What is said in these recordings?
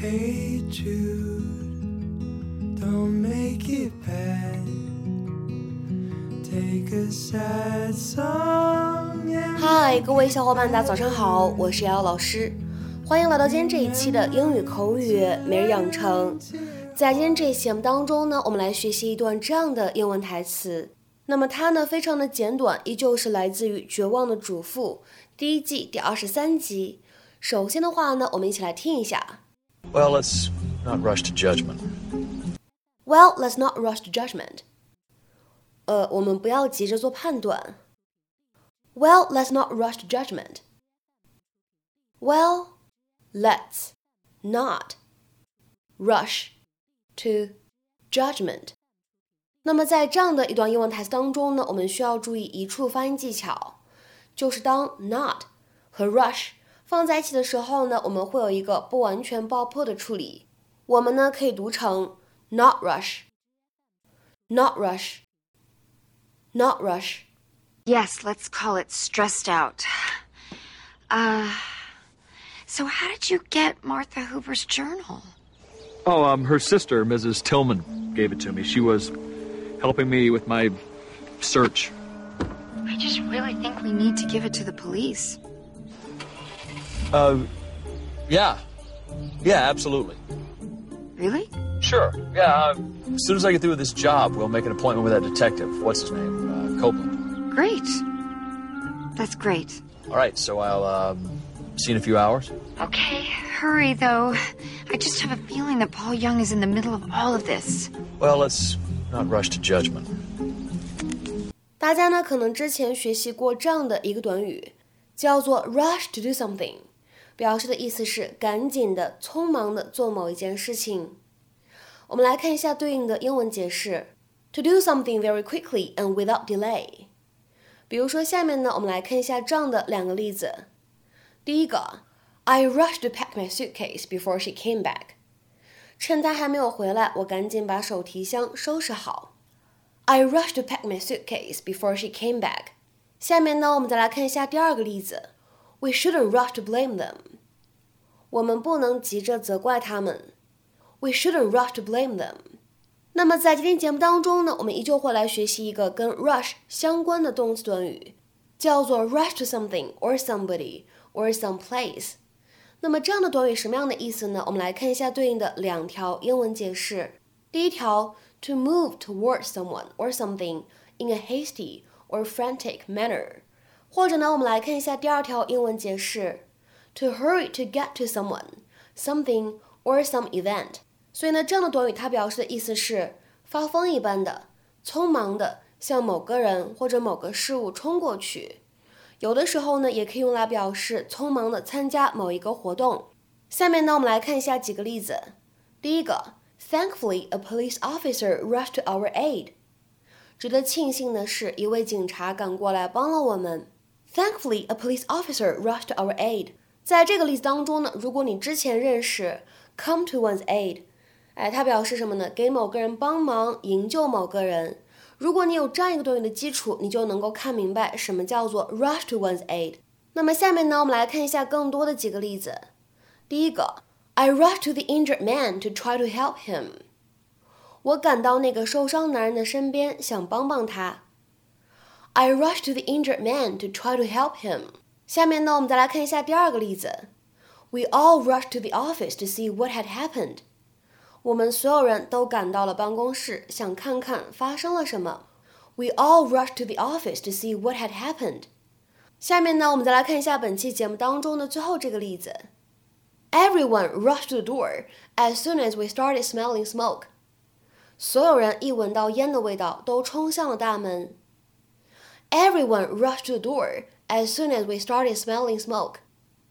Hey Jude, don't make it bad. Take a sad song 嗨，各位小伙伴，大家早上好，我是瑶瑶老师，欢迎来到今天这一期的英语口语每日养成。在今天这一期节目当中呢，我们来学习一段这样的英文台词。那么它呢非常的简短，依旧是来自于《绝望的主妇》第一季第二十三集。首先的话呢，我们一起来听一下。Well, let's not rush to judgment. Well, let's not rush to judgment. 呃，我们不要急着做判断。Well, let's not rush to judgment. Well, let's not rush to judgment. 那么在这样的一段英文台词当中呢，我们需要注意一处发音技巧，就是当 not 和 rush 放在一起的时候呢，我们会有一个不完全爆破的处理。我们呢可以读成 not rush，not rush，not rush。Yes, let's call it stressed out. Uh, so how did you get Martha Huber's journal? Oh, um, her sister, Mrs. Tilman, gave it to me. She was helping me with my search. I just really think we need to give it to the police. Uh, yeah. Yeah, absolutely. Really? Sure. Yeah. Uh, as soon as I get through with this job, we'll make an appointment with that detective. What's his name? Uh, Copeland. Great. That's great. All right. So I'll um, see you in a few hours. Okay, hurry though. I just have a feeling that Paul Young is in the middle of all of this. Well, let's not rush to judgment. 大家呢可能之前学习过这样的一个短语，叫做 rush to do something， 表示的意思是赶紧的、匆忙的做某一件事情。我们来看一下对应的英文解释：to do something very quickly and without delay。比如说下面呢，我们来看一下这样的两个例子。第一个，I rushed to pack my suitcase before she came back。趁她还没有回来，我赶紧把手提箱收拾好。I rushed to pack my suitcase before she came back。下面呢，我们再来看一下第二个例子。We shouldn't rush to blame them。我们不能急着责怪他们。We shouldn't rush to blame them。那么在今天节目当中呢，我们依旧会来学习一个跟 rush 相关的动词短语，叫做 rush to something or somebody or some place。那么这样的短语什么样的意思呢？我们来看一下对应的两条英文解释。第一条，to move towards someone or something in a hasty or frantic manner， 或者呢，我们来看一下第二条英文解释，to hurry to get to someone, something or some event。所以呢，这样的短语它表示的意思是发疯一般的、匆忙的向某个人或者某个事物冲过去。有的时候呢，也可以用来表示匆忙的参加某一个活动。下面呢，我们来看一下几个例子。第一个，Thankfully, a police officer rushed to our aid。值得庆幸的是，一位警察赶过来帮了我们。Thankfully, a police officer rushed to our aid。在这个例子当中呢，如果你之前认识 come to one's aid，哎，它表示什么呢？给某个人帮忙，营救某个人。如果你有这样一个短语的基础，你就能够看明白什么叫做 rush to one's aid。那么下面呢，我们来看一下更多的几个例子。第一个，I rushed to the injured man to try to help him。我赶到那个受伤男人的身边，想帮帮他。I rushed to the injured man to try to help him。下面呢，我们再来看一下第二个例子。We all rushed to the office to see what had happened。我们所有人都赶到了办公室，想看看发生了什么。We all rushed to the office to see what had happened。下面呢，我们再来看一下本期节目当中的最后这个例子。Everyone rushed to the door as soon as we started smelling smoke。所有人一闻到烟的味道，都冲向了大门。 Everyone rushed to the door as soon as we started smelling smoke。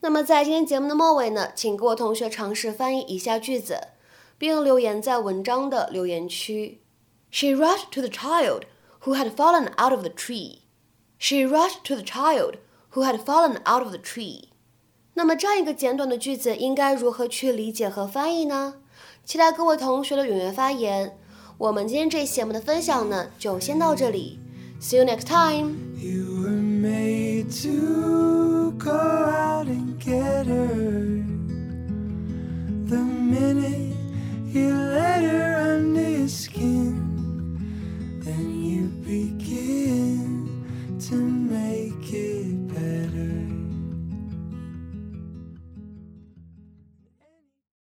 那么在今天节目的末尾呢，请各位同学尝试翻译以下句子。并留言在文章的留言区。She rushed to the child who had fallen out of the tree. She rushed to the child who had fallen out of the tree. 那么这样一个简短的句子应该如何去理解和翻译呢？期待各位同学的踊跃发言。我们今天这期节目的分享呢，就先到这里。See you next time. You were made to go out and get her. The minute you let her under your skin, then you begin to make it better.